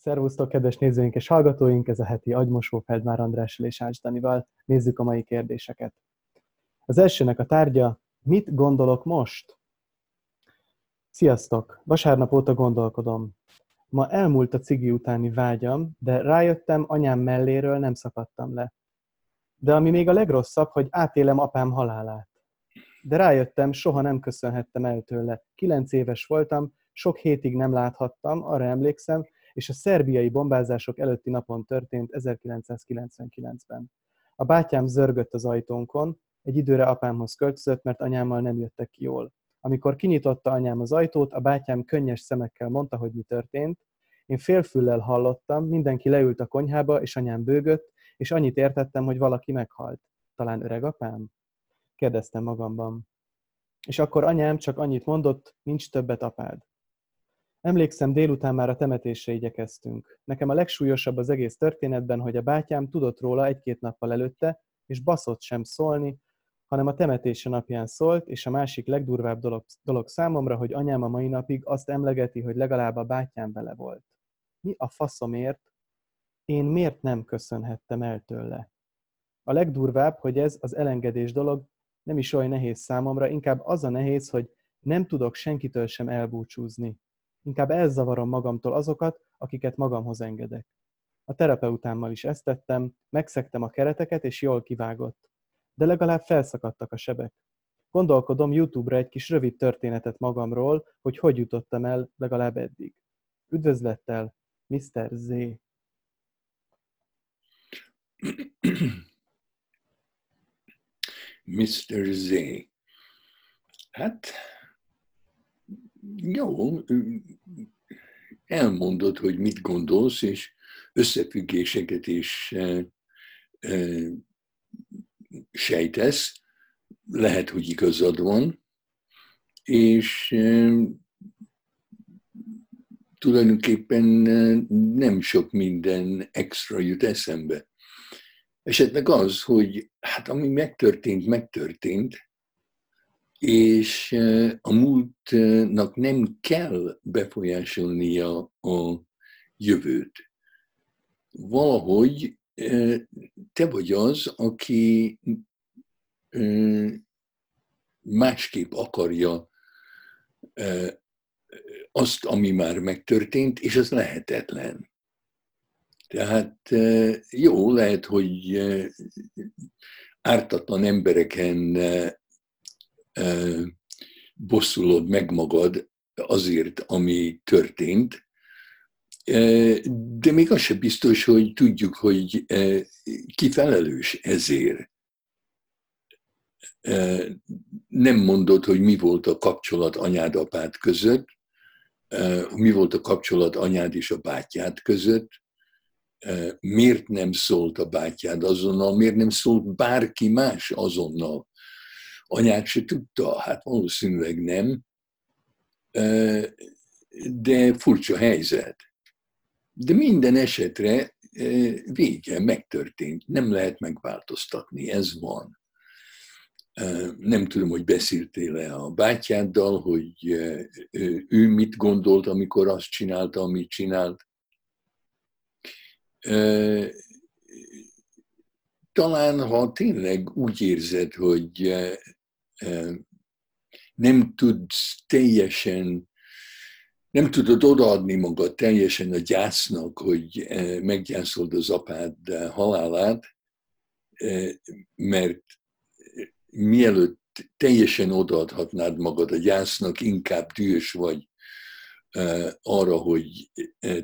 Szervusztok, kedves nézőink és hallgatóink! Ez a heti agymosó Feldmár Andrással és Ács Danival. Nézzük a mai kérdéseket. Az elsőnek a tárgya, mit gondolok most? Sziasztok! Vasárnap óta gondolkodom. Ma elmúlt a cigi utáni vágyam, de rájöttem, anyám melléről nem szakadtam le. De ami még a legrosszabb, hogy átélem apám halálát. De rájöttem, soha nem köszönhettem el tőle. Kilenc éves voltam, sok hétig nem láthattam, arra emlékszem, és a szerbiai bombázások előtti napon történt 1999-ben. A bátyám zörgött az ajtónkon, egy időre apámhoz költözött, mert anyámmal nem jöttek ki jól. Amikor kinyitotta anyám az ajtót, a bátyám könnyes szemekkel mondta, hogy mi történt. Én félfüllel hallottam, mindenki leült a konyhába, és anyám bőgött, és annyit értettem, hogy valaki meghalt. Talán öreg apám? Kérdeztem magamban. És akkor anyám csak annyit mondott, nincs többet apád. Emlékszem, délután már a temetésre igyekeztünk. Nekem a legsúlyosabb az egész történetben, hogy a bátyám tudott róla egy-két nappal előtte, és baszott sem szólni, hanem a temetése napján szólt, és a másik legdurvább dolog, dolog számomra, hogy anyám a mai napig azt emlegeti, hogy legalább a bátyám vele volt. Mi a faszomért? Én miért nem köszönhettem el tőle? A legdurvább, hogy ez az elengedés dolog nem is olyan nehéz számomra, inkább az a nehéz, hogy nem tudok senkitől sem elbúcsúzni. Inkább elzavarom magamtól azokat, akiket magamhoz engedek. A terapeutámmal is ezt tettem, megszektem a kereteket, és jól kivágott. De legalább felszakadtak a sebek. Gondolkodom YouTube-ra egy kis rövid történetet magamról, hogy hogy jutottam el legalább eddig. Üdvözlettel, Mr. Z. Mr. Z. Hát, jó, elmondod, hogy mit gondolsz, és összefüggéseket is sejtesz, lehet, hogy igazad van, és tulajdonképpen nem sok minden extra jut eszembe. Esetleg az, hogy hát ami megtörtént, megtörtént, és a múltnak nem kell befolyásolnia a jövőt. Valahogy te vagy az, aki másképp akarja azt, ami már megtörtént, és az lehetetlen. Tehát jó, lehet, hogy ártatlan embereken bosszulod meg magad azért, ami történt, de még az sem biztos, hogy tudjuk, hogy ki felelős ezért. Nem mondod, hogy mi volt a kapcsolat anyád apád között, mi volt a kapcsolat anyád és a bátyád között, miért nem szólt a bátyád azonnal, miért nem szólt bárki más azonnal anyát se tudta, hát valószínűleg nem, de furcsa helyzet. De minden esetre vége, megtörtént, nem lehet megváltoztatni, ez van. Nem tudom, hogy beszéltél-e a bátyáddal, hogy ő mit gondolt, amikor azt csinálta, amit csinált. Talán, ha tényleg úgy érzed, hogy nem tudsz teljesen, nem tudod odaadni magad teljesen a gyásznak, hogy meggyászold az apád halálát, mert mielőtt teljesen odaadhatnád magad a gyásznak, inkább dühös vagy arra, hogy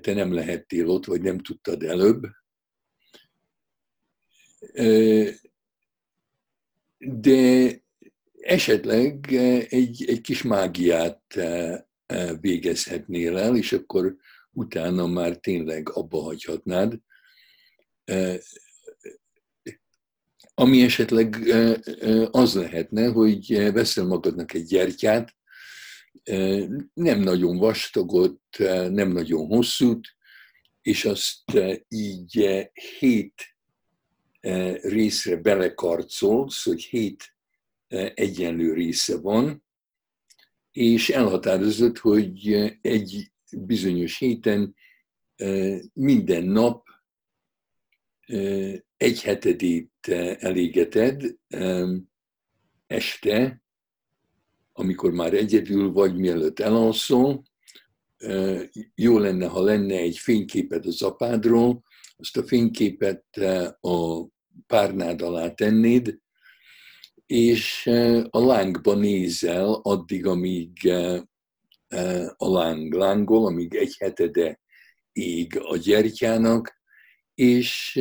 te nem lehettél ott, vagy nem tudtad előbb. De esetleg eh, egy, egy kis mágiát eh, eh, végezhetnél el, és akkor utána már tényleg abba hagyhatnád. Ami esetleg az lehetne, hogy veszel magadnak egy gyertyát, nem nagyon vastagot, nem nagyon hosszút, és azt így hét részre belekarcolsz, hogy hét egyenlő része van, és elhatározott, hogy egy bizonyos héten minden nap egy hetedét elégeted este, amikor már egyedül vagy, mielőtt elalszol, jó lenne, ha lenne egy fényképed az apádról, azt a fényképet a párnád alá tennéd, és a lángba nézel addig, amíg a láng lángol, amíg egy hetede ég a gyertyának, és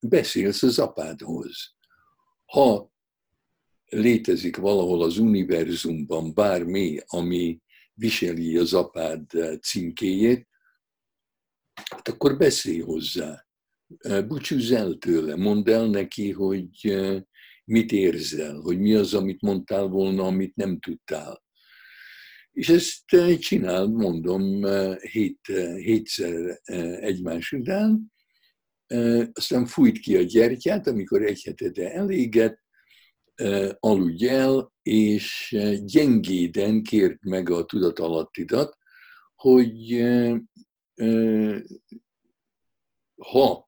beszélsz az apádhoz. Ha létezik valahol az univerzumban bármi, ami viseli az apád címkéjét, hát akkor beszélj hozzá. Búcsúzz el tőle, mondd el neki, hogy mit érzel, hogy mi az, amit mondtál volna, amit nem tudtál. És ezt csinál, mondom, hét, hétszer egymás után, aztán fújt ki a gyertyát, amikor egy hetede elégett, aludj el, és gyengéden kért meg a tudatalattidat, hogy ha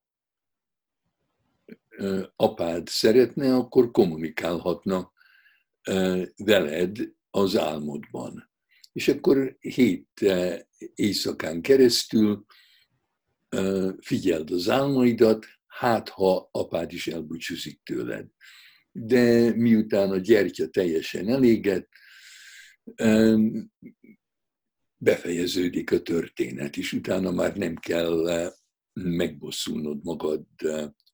apád szeretne, akkor kommunikálhatna veled az álmodban. És akkor hét éjszakán keresztül figyeld az álmaidat, hát ha apád is elbúcsúzik tőled. De miután a gyertya teljesen elégett, befejeződik a történet, és utána már nem kell megbosszulnod magad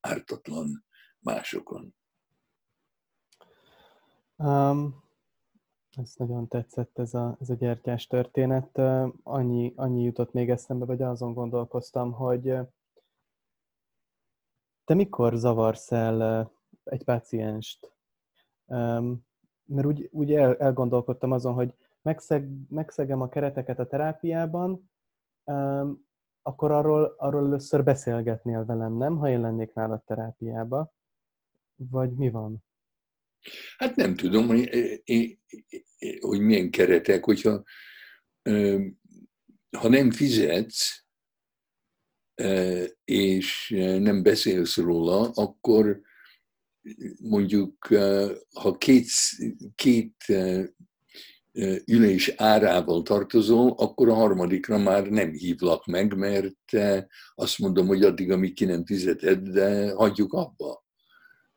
ártatlan másokon. Um, ez nagyon tetszett ez a, ez a gyertyás történet. Annyi, annyi jutott még eszembe, vagy azon gondolkoztam, hogy te mikor zavarsz el egy pácienst? Mert úgy, úgy el, elgondolkodtam azon, hogy megszeg, megszegem a kereteket a terápiában, akkor arról, arról először beszélgetnél velem, nem? Ha én lennék nálad terápiába. Vagy mi van? Hát nem tudom, hogy, hogy milyen keretek, hogyha ha nem fizetsz, és nem beszélsz róla, akkor mondjuk, ha két, két ülés árával tartozol, akkor a harmadikra már nem hívlak meg, mert azt mondom, hogy addig, amíg ki nem fizeted, de hagyjuk abba.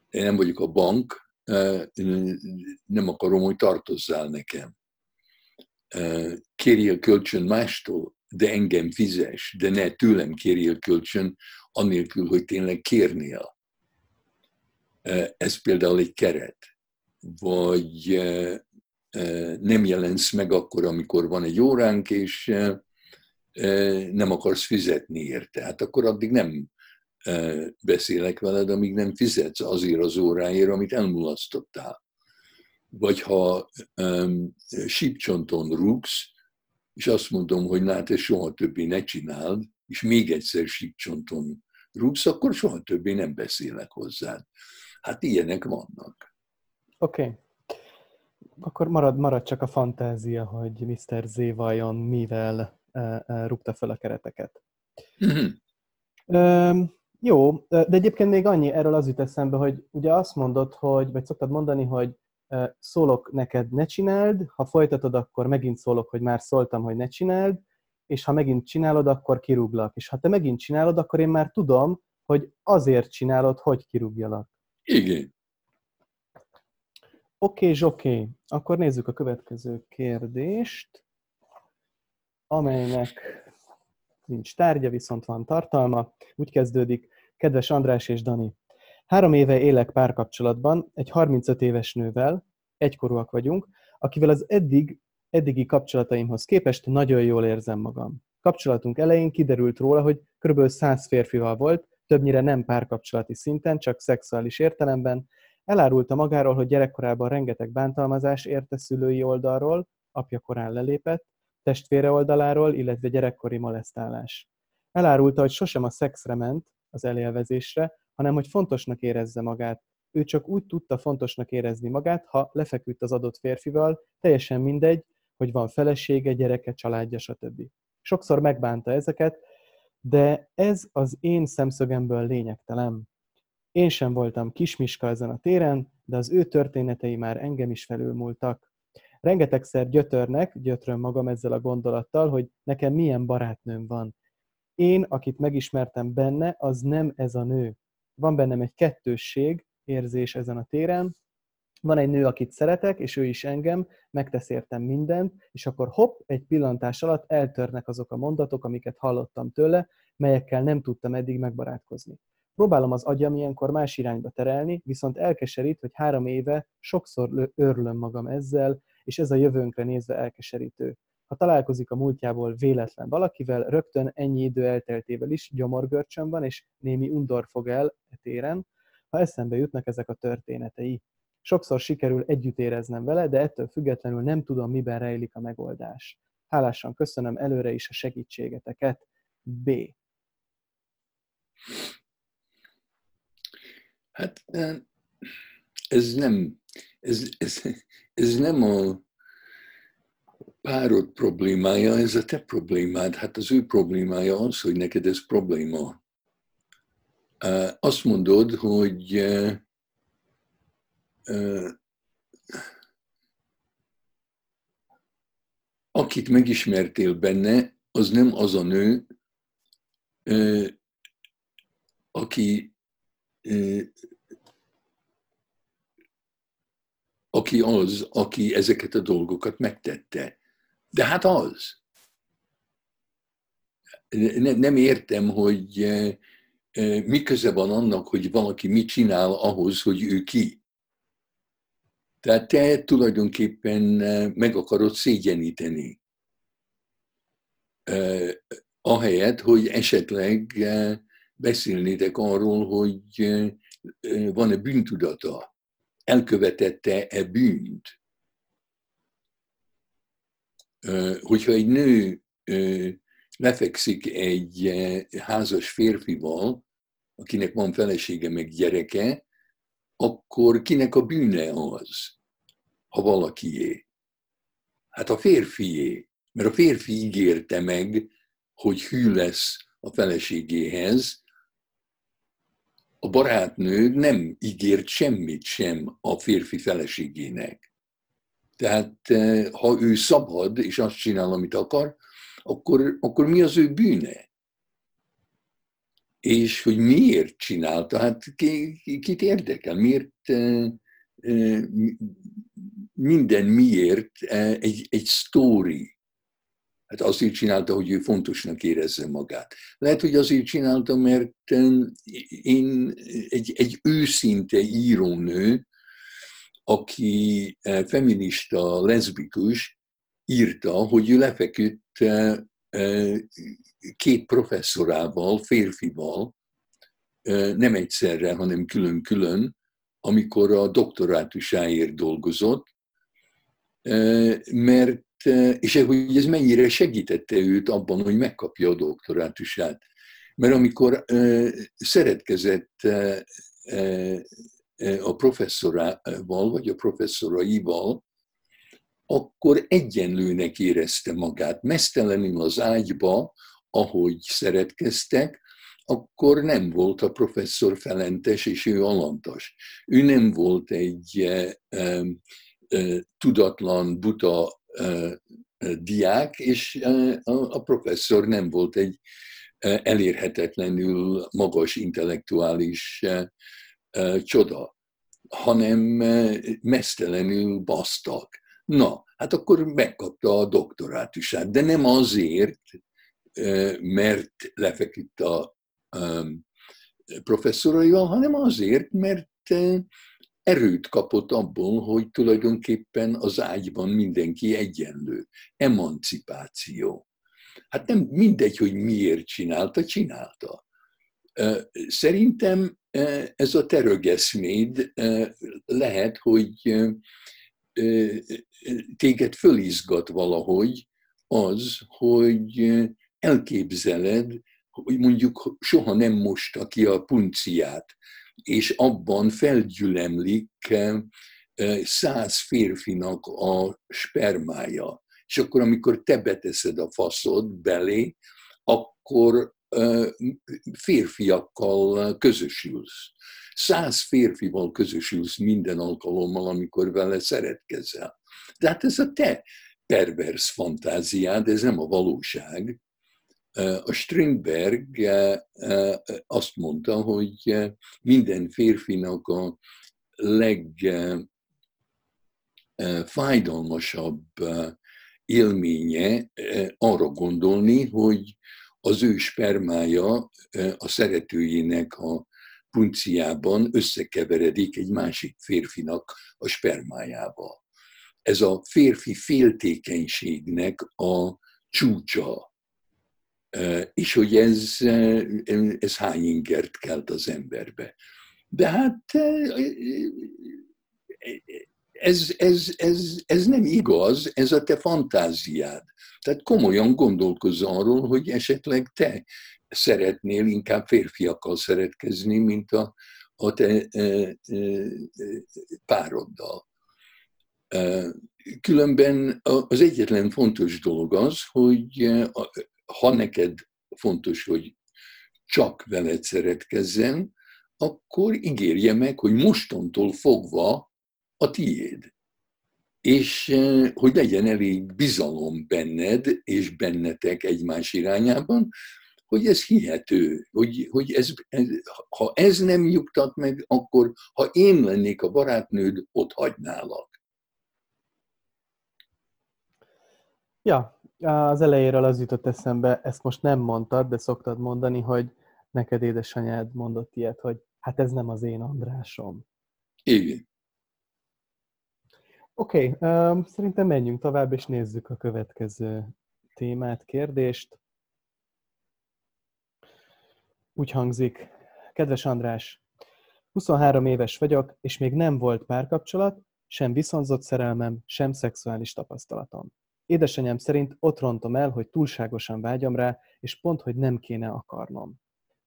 Én nem vagyok a bank, nem akarom, hogy tartozzál nekem. Kérjél kölcsön mástól, de engem fizes, de ne tőlem kérjél kölcsön, annélkül, hogy tényleg kérnél. Ez például egy keret. Vagy nem jelensz meg akkor, amikor van egy óránk, és nem akarsz fizetni érte. Hát akkor addig nem beszélek veled, amíg nem fizetsz azért az óráért, amit elmulasztottál. Vagy ha um, sípcsonton rúgsz, és azt mondom, hogy na, te soha többé ne csináld, és még egyszer sípcsonton rúgsz, akkor soha többé nem beszélek hozzád. Hát ilyenek vannak. Oké. Okay. Akkor marad, marad csak a fantázia, hogy Mr. Z vajon mivel uh, uh, rúgta fel a kereteket. Mm-hmm. Jó, de egyébként még annyi, erről az jut eszembe, hogy ugye azt mondod, hogy, vagy szoktad mondani, hogy szólok neked, ne csináld, ha folytatod, akkor megint szólok, hogy már szóltam, hogy ne csináld, és ha megint csinálod, akkor kirúglak. És ha te megint csinálod, akkor én már tudom, hogy azért csinálod, hogy kirúgjalak. Igen. Oké, oké. Akkor nézzük a következő kérdést, amelynek nincs tárgya, viszont van tartalma. Úgy kezdődik, kedves András és Dani. Három éve élek párkapcsolatban egy 35 éves nővel, egykorúak vagyunk, akivel az eddig, eddigi kapcsolataimhoz képest nagyon jól érzem magam. Kapcsolatunk elején kiderült róla, hogy kb. 100 férfival volt, többnyire nem párkapcsolati szinten, csak szexuális értelemben. Elárulta magáról, hogy gyerekkorában rengeteg bántalmazás érte szülői oldalról, apja korán lelépett, testvére oldaláról, illetve gyerekkori molesztálás. Elárulta, hogy sosem a szexre ment, az elélvezésre, hanem hogy fontosnak érezze magát. Ő csak úgy tudta fontosnak érezni magát, ha lefeküdt az adott férfival, teljesen mindegy, hogy van felesége, gyereke, családja, stb. Sokszor megbánta ezeket, De ez az én szemszögemből lényegtelen. Én sem voltam kismiska ezen a téren, de az ő történetei már engem is felülmúltak. Rengetegszer gyötörnek, gyötröm magam ezzel a gondolattal, hogy nekem milyen barátnőm van. Én, akit megismertem benne, az nem ez a nő. Van bennem egy kettősség érzés ezen a téren, van egy nő, akit szeretek, és ő is engem, megtesz értem mindent, és akkor hopp, egy pillantás alatt eltörnek azok a mondatok, amiket hallottam tőle, melyekkel nem tudtam eddig megbarátkozni. Próbálom az agyam ilyenkor más irányba terelni, viszont elkeserít, hogy három éve sokszor örülöm magam ezzel, és ez a jövőnkre nézve elkeserítő. Ha találkozik a múltjából véletlen valakivel, rögtön ennyi idő elteltével is gyomorgörcsön van, és némi undor fog el e téren, ha eszembe jutnak ezek a történetei. Sokszor sikerül együtt éreznem vele, de ettől függetlenül nem tudom, miben rejlik a megoldás. Hálásan köszönöm előre is a segítségeteket. B. Hát ez nem, ez, ez, ez nem a párod problémája, ez a te problémád. Hát az ő problémája az, hogy neked ez probléma. Azt mondod, hogy akit megismertél benne, az nem az a nő, aki, aki az, aki ezeket a dolgokat megtette. De hát az. Nem értem, hogy mi köze van annak, hogy valaki mit csinál ahhoz, hogy ő ki. Tehát te tulajdonképpen meg akarod szégyeníteni. Ahelyett, hogy esetleg beszélnétek arról, hogy van-e bűntudata, elkövetette-e bűnt. Hogyha egy nő lefekszik egy házas férfival, akinek van felesége meg gyereke, akkor kinek a bűne az, ha valakié? Hát a férfié, mert a férfi ígérte meg, hogy hű lesz a feleségéhez, a barátnő nem ígért semmit sem a férfi feleségének. Tehát eh, ha ő szabad, és azt csinál, amit akar, akkor, akkor mi az ő bűne? és hogy miért csinálta, hát kit érdekel, miért minden miért egy, egy story. Hát azért csinálta, hogy ő fontosnak érezze magát. Lehet, hogy azért csinálta, mert én egy, egy őszinte írónő, aki feminista, leszbikus, írta, hogy ő lefeküdt két professzorával, férfival, nem egyszerre, hanem külön-külön, amikor a doktorátusáért dolgozott, mert, és hogy ez mennyire segítette őt abban, hogy megkapja a doktorátusát. Mert amikor szeretkezett a professzorával, vagy a professzoraival, akkor egyenlőnek érezte magát, mesztelenül az ágyba, ahogy szeretkeztek, akkor nem volt a professzor felentes, és ő alantas. Ő nem volt egy tudatlan, buta diák, és a, professzor nem volt egy elérhetetlenül magas intellektuális csoda, hanem mesztelenül basztak. Na, hát akkor megkapta a doktorátusát, de nem azért, mert lefeküdt a professzoraival, hanem azért, mert erőt kapott abból, hogy tulajdonképpen az ágyban mindenki egyenlő. Emancipáció. Hát nem mindegy, hogy miért csinálta, csinálta. Szerintem ez a terögeszméd lehet, hogy téged fölizgat valahogy az, hogy elképzeled, hogy mondjuk soha nem mosta ki a punciát, és abban felgyülemlik száz férfinak a spermája. És akkor, amikor te beteszed a faszod belé, akkor férfiakkal közösülsz. Száz férfival közösülsz minden alkalommal, amikor vele szeretkezel. De hát ez a te pervers fantáziád, ez nem a valóság. A Strindberg azt mondta, hogy minden férfinak a legfájdalmasabb élménye arra gondolni, hogy az ő spermája a szeretőjének a punciában összekeveredik egy másik férfinak a spermájával. Ez a férfi féltékenységnek a csúcsa, és hogy ez, ez hány ingert kelt az emberbe. De hát ez, ez, ez, ez nem igaz, ez a te fantáziád. Tehát komolyan gondolkozz arról, hogy esetleg te szeretnél inkább férfiakkal szeretkezni, mint a, a te e, e, pároddal. Különben az egyetlen fontos dolog az, hogy ha neked fontos, hogy csak veled szeretkezzen, akkor ígérje meg, hogy mostantól fogva a tiéd. És hogy legyen elég bizalom benned és bennetek egymás irányában, hogy ez hihető, hogy, hogy ez, ez, ha ez nem nyugtat meg, akkor ha én lennék a barátnőd, ott hagynálak. Ja, az elejéről az jutott eszembe, ezt most nem mondtad, de szoktad mondani, hogy neked édesanyád mondott ilyet, hogy hát ez nem az én Andrásom. Igen. Oké, okay, um, szerintem menjünk tovább, és nézzük a következő témát, kérdést. Úgy hangzik, kedves András, 23 éves vagyok, és még nem volt párkapcsolat, sem viszonzott szerelmem, sem szexuális tapasztalatom. Édesanyám szerint ott rontom el, hogy túlságosan vágyam rá, és pont, hogy nem kéne akarnom.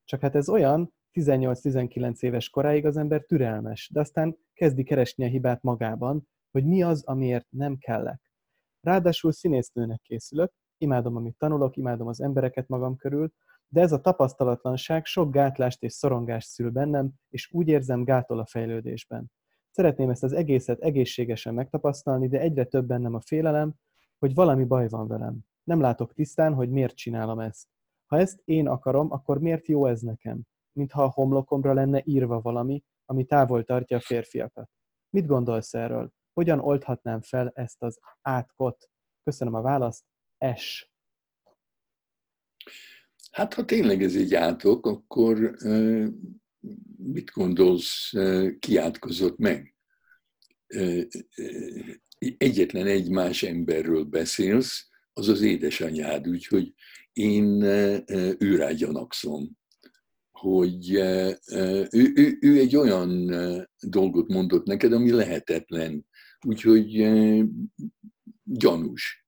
Csak hát ez olyan, 18-19 éves koráig az ember türelmes, de aztán kezdi keresni a hibát magában, hogy mi az, amiért nem kellek. Ráadásul színésznőnek készülök, imádom, amit tanulok, imádom az embereket magam körül, de ez a tapasztalatlanság sok gátlást és szorongást szül bennem, és úgy érzem gátol a fejlődésben. Szeretném ezt az egészet egészségesen megtapasztalni, de egyre több bennem a félelem, hogy valami baj van velem. Nem látok tisztán, hogy miért csinálom ezt. Ha ezt én akarom, akkor miért jó ez nekem? Mintha a homlokomra lenne írva valami, ami távol tartja a férfiakat. Mit gondolsz erről? Hogyan oldhatnám fel ezt az átkot? Köszönöm a választ. S. Hát, ha tényleg ez egy átok, akkor mit gondolsz, ki átkozott meg? Egyetlen egy más emberről beszélsz, az az édesanyád, úgyhogy én őrá gyanakszom, hogy ő, ő, ő egy olyan dolgot mondott neked, ami lehetetlen, úgyhogy gyanús.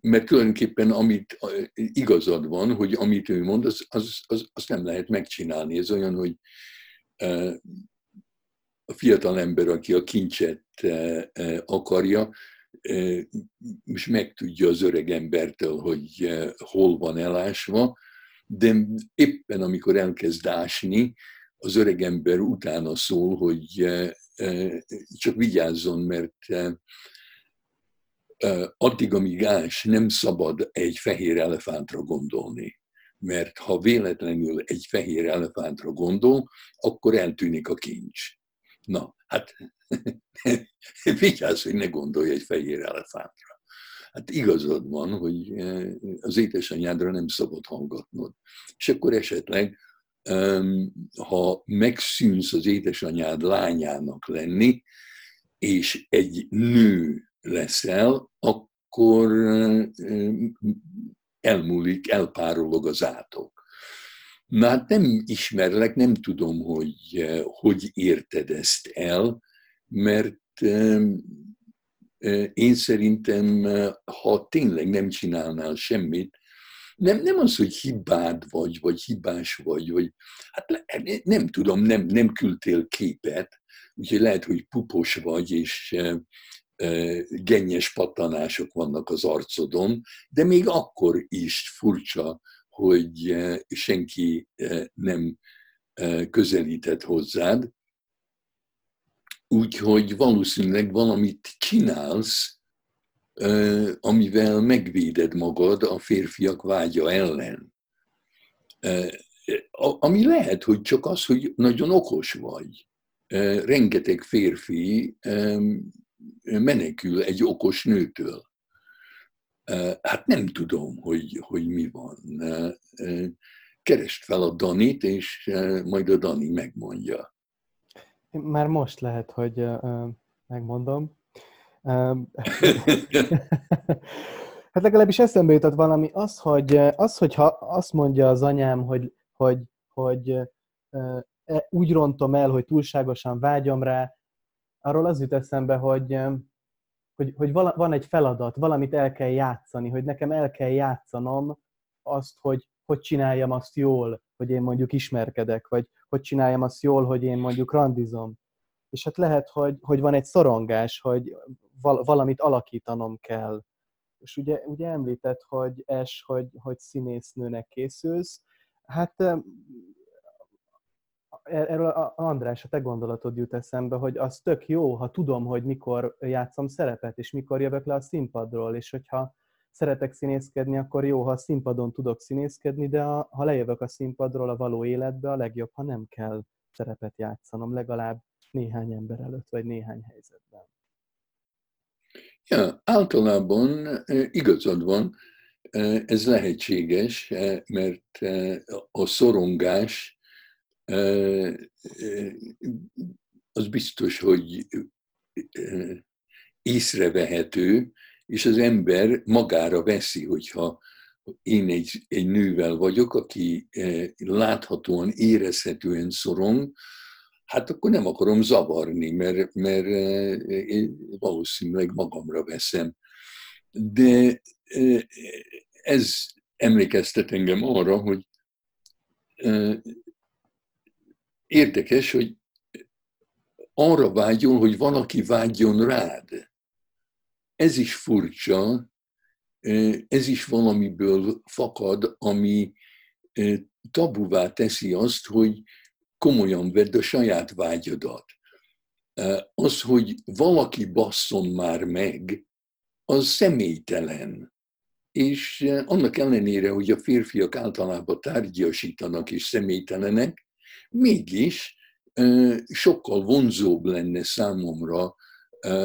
Mert tulajdonképpen amit igazad van, hogy amit ő mond, az, az, az, nem lehet megcsinálni. Ez olyan, hogy a fiatal ember, aki a kincset akarja, most megtudja az öreg embertől, hogy hol van elásva, de éppen amikor elkezd ásni, az öreg ember utána szól, hogy csak vigyázzon, mert addig, amíg ás, nem szabad egy fehér elefántra gondolni. Mert ha véletlenül egy fehér elefántra gondol, akkor eltűnik a kincs. Na, hát vigyázz, hogy ne gondolj egy fehér elefántra. Hát igazad van, hogy az édesanyádra nem szabad hallgatnod. És akkor esetleg, ha megszűnsz az édesanyád lányának lenni, és egy nő leszel, akkor elmúlik, elpárolog az átok. Na hát nem ismerlek, nem tudom, hogy hogy érted ezt el, mert én szerintem, ha tényleg nem csinálnál semmit, nem, nem az, hogy hibád vagy, vagy hibás vagy, vagy hát nem tudom, nem, nem küldtél képet, úgyhogy lehet, hogy pupos vagy, és gennyes pattanások vannak az arcodon, de még akkor is furcsa, hogy senki nem közelített hozzád. Úgyhogy valószínűleg valamit csinálsz, amivel megvéded magad a férfiak vágya ellen. Ami lehet, hogy csak az, hogy nagyon okos vagy. Rengeteg férfi menekül egy okos nőtől. Hát nem tudom, hogy, hogy mi van. Kerest fel a Danit, és majd a Dani megmondja. Már most lehet, hogy megmondom. hát legalábbis eszembe jutott valami, az, hogy, az, hogyha azt mondja az anyám, hogy, hogy, hogy e, úgy rontom el, hogy túlságosan vágyom rá, arról az jut eszembe, hogy, hogy, hogy vala, van egy feladat, valamit el kell játszani, hogy nekem el kell játszanom azt, hogy hogy csináljam azt jól, hogy én mondjuk ismerkedek, vagy hogy csináljam azt jól, hogy én mondjuk randizom. És hát lehet, hogy, hogy van egy szorongás, hogy valamit alakítanom kell. És ugye, ugye említett, hogy es, hogy, hogy színésznőnek készülsz. Hát erről a András, a te gondolatod jut eszembe, hogy az tök jó, ha tudom, hogy mikor játszom szerepet, és mikor jövök le a színpadról, és hogyha szeretek színészkedni, akkor jó, ha a színpadon tudok színészkedni, de a, ha lejövök a színpadról a való életbe, a legjobb, ha nem kell szerepet játszanom, legalább néhány ember előtt, vagy néhány helyzetben. Ja, általában igazad van, ez lehetséges, mert a szorongás az biztos, hogy észrevehető, és az ember magára veszi, hogyha én egy, egy nővel vagyok, aki láthatóan, érezhetően szorong, hát akkor nem akarom zavarni, mert, mert én valószínűleg magamra veszem. De ez emlékeztet engem arra, hogy érdekes, hogy arra vágyol, hogy valaki vágyjon rád. Ez is furcsa, ez is valamiből fakad, ami tabuvá teszi azt, hogy komolyan vedd a saját vágyadat. Az, hogy valaki basszon már meg, az személytelen. És annak ellenére, hogy a férfiak általában tárgyasítanak és személytelenek, mégis sokkal vonzóbb lenne számomra,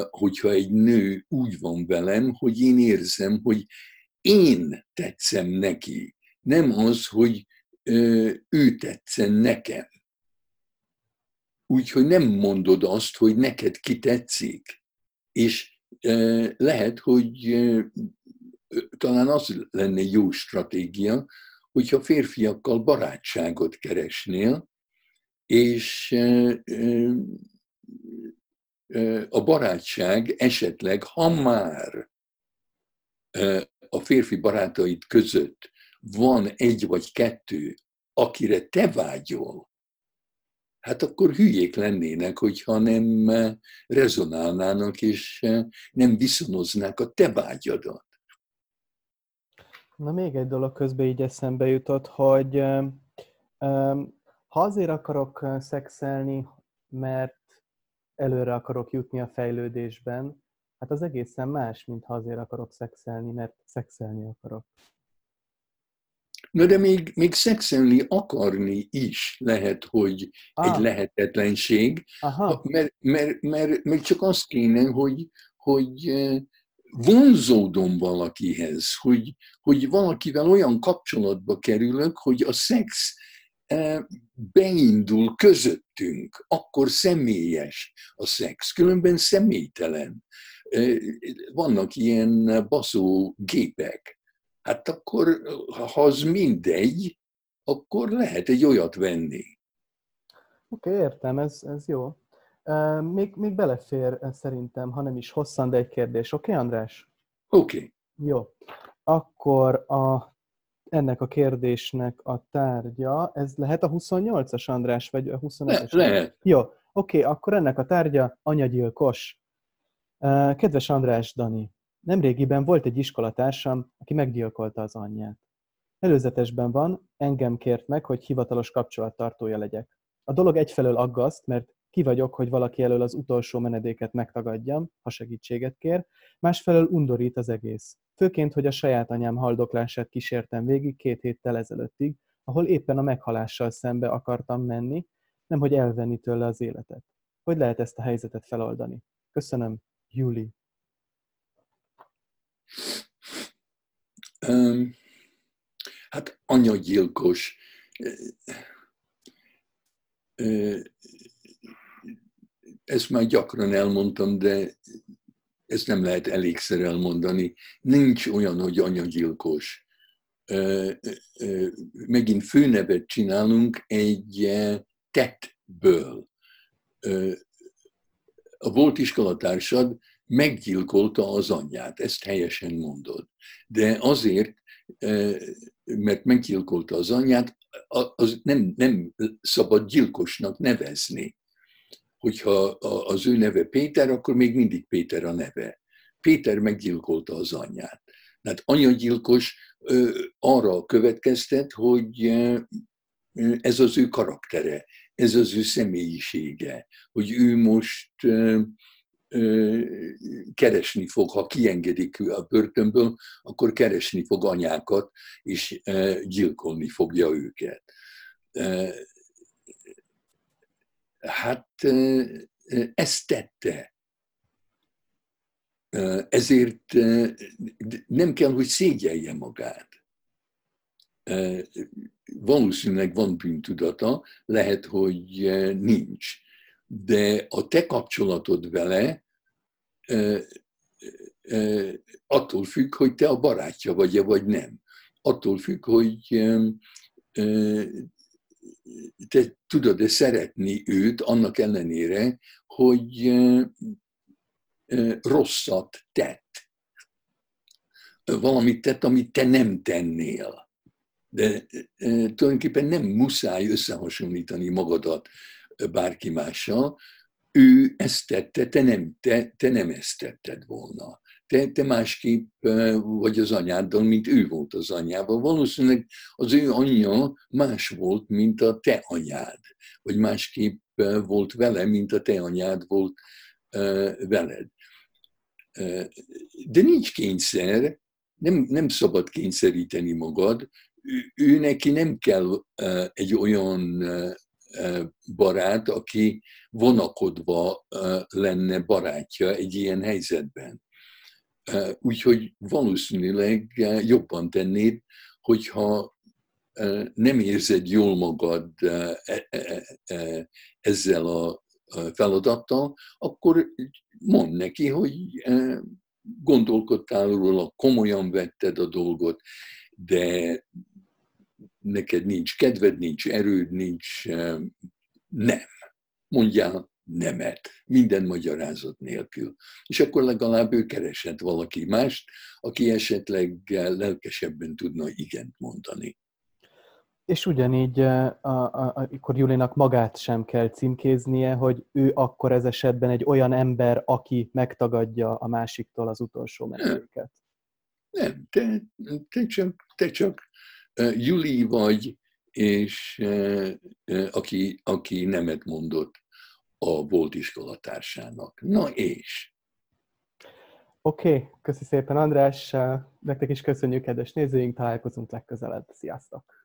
hogyha egy nő úgy van velem, hogy én érzem, hogy én tetszem neki. Nem az, hogy ő tetszen nekem. Úgyhogy nem mondod azt, hogy neked ki tetszik. És lehet, hogy talán az lenne jó stratégia, hogyha férfiakkal barátságot keresnél, és a barátság esetleg, ha már a férfi barátaid között van egy vagy kettő, akire te vágyol, hát akkor hülyék lennének, hogyha nem rezonálnának, és nem viszonoznák a te vágyadat. Na még egy dolog közben így eszembe jutott, hogy ha azért akarok szexelni, mert előre akarok jutni a fejlődésben, hát az egészen más, mint ha azért akarok szexelni, mert szexelni akarok. Na de még, még szexelni akarni is lehet, hogy ah. egy lehetetlenség, Aha. Mert, mert, mert, mert csak az kéne, hogy, hogy vonzódom valakihez, hogy, hogy valakivel olyan kapcsolatba kerülök, hogy a szex beindul közöttünk, akkor személyes a szex, különben személytelen. Vannak ilyen baszó gépek. Hát akkor, ha az mindegy, akkor lehet egy olyat venni. Oké, okay, értem, ez, ez jó. Még, még belefér szerintem, ha nem is hosszan, de egy kérdés. Oké, okay, András? Oké. Okay. Jó. Akkor a ennek a kérdésnek a tárgya, ez lehet a 28-as, András, vagy a 25-es? Le, lehet. Jó, oké, okay, akkor ennek a tárgya anyagyilkos. Kedves András Dani, nemrégiben volt egy iskolatársam, aki meggyilkolta az anyját. Előzetesben van, engem kért meg, hogy hivatalos kapcsolattartója legyek. A dolog egyfelől aggaszt, mert ki vagyok, hogy valaki elől az utolsó menedéket megtagadjam, ha segítséget kér, másfelől undorít az egész. Főként, hogy a saját anyám haldoklását kísértem végig két héttel ezelőttig, ahol éppen a meghalással szembe akartam menni, nem hogy elvenni tőle az életet. Hogy lehet ezt a helyzetet feloldani? Köszönöm, Júli. Um, hát anyagyilkos. Ezt már gyakran elmondtam, de ezt nem lehet elégszer elmondani. Nincs olyan, hogy anyagyilkos. Megint főnevet csinálunk egy tettből. A volt iskolatársad meggyilkolta az anyját, ezt helyesen mondod. De azért, mert meggyilkolta az anyját, az nem, nem szabad gyilkosnak nevezni. Hogyha az ő neve Péter, akkor még mindig Péter a neve. Péter meggyilkolta az anyját. Tehát anyagyilkos arra következtet, hogy ez az ő karaktere, ez az ő személyisége, hogy ő most keresni fog, ha kiengedik a börtönből, akkor keresni fog anyákat, és gyilkolni fogja őket. Hát ezt tette. Ezért nem kell, hogy szégyelje magát. Valószínűleg van bűntudata, lehet, hogy nincs. De a te kapcsolatod vele attól függ, hogy te a barátja vagy-e, vagy nem. Attól függ, hogy te tudod-e szeretni őt annak ellenére, hogy rosszat tett. Valamit tett, amit te nem tennél. De tulajdonképpen nem muszáj összehasonlítani magadat bárki mással, ő ezt tette, te nem, te, te nem ezt tetted volna. Te, te másképp vagy az anyáddal, mint ő volt az anyával. Valószínűleg az ő anyja más volt, mint a te anyád, vagy másképp volt vele, mint a te anyád volt veled. De nincs kényszer, nem, nem szabad kényszeríteni magad, ő, ő neki nem kell egy olyan barát, aki vonakodva lenne barátja egy ilyen helyzetben. Úgyhogy valószínűleg jobban tennéd, hogyha nem érzed jól magad e, e, e, ezzel a feladattal, akkor mondd neki, hogy gondolkodtál róla, komolyan vetted a dolgot, de neked nincs kedved, nincs erőd, nincs nem. Mondjál nemet, minden magyarázat nélkül. És akkor legalább ő keresett valaki mást, aki esetleg lelkesebben tudna igent mondani. És ugyanígy a, akkor Julinak magát sem kell címkéznie, hogy ő akkor ez esetben egy olyan ember, aki megtagadja a másiktól az utolsó menedéket. Nem, te, te, csak, te csak Juli vagy, és aki, aki nemet mondott a volt iskolatársának. Na és? Oké, okay, köszi szépen András, nektek is köszönjük, kedves nézőink, találkozunk legközelebb. Sziasztok!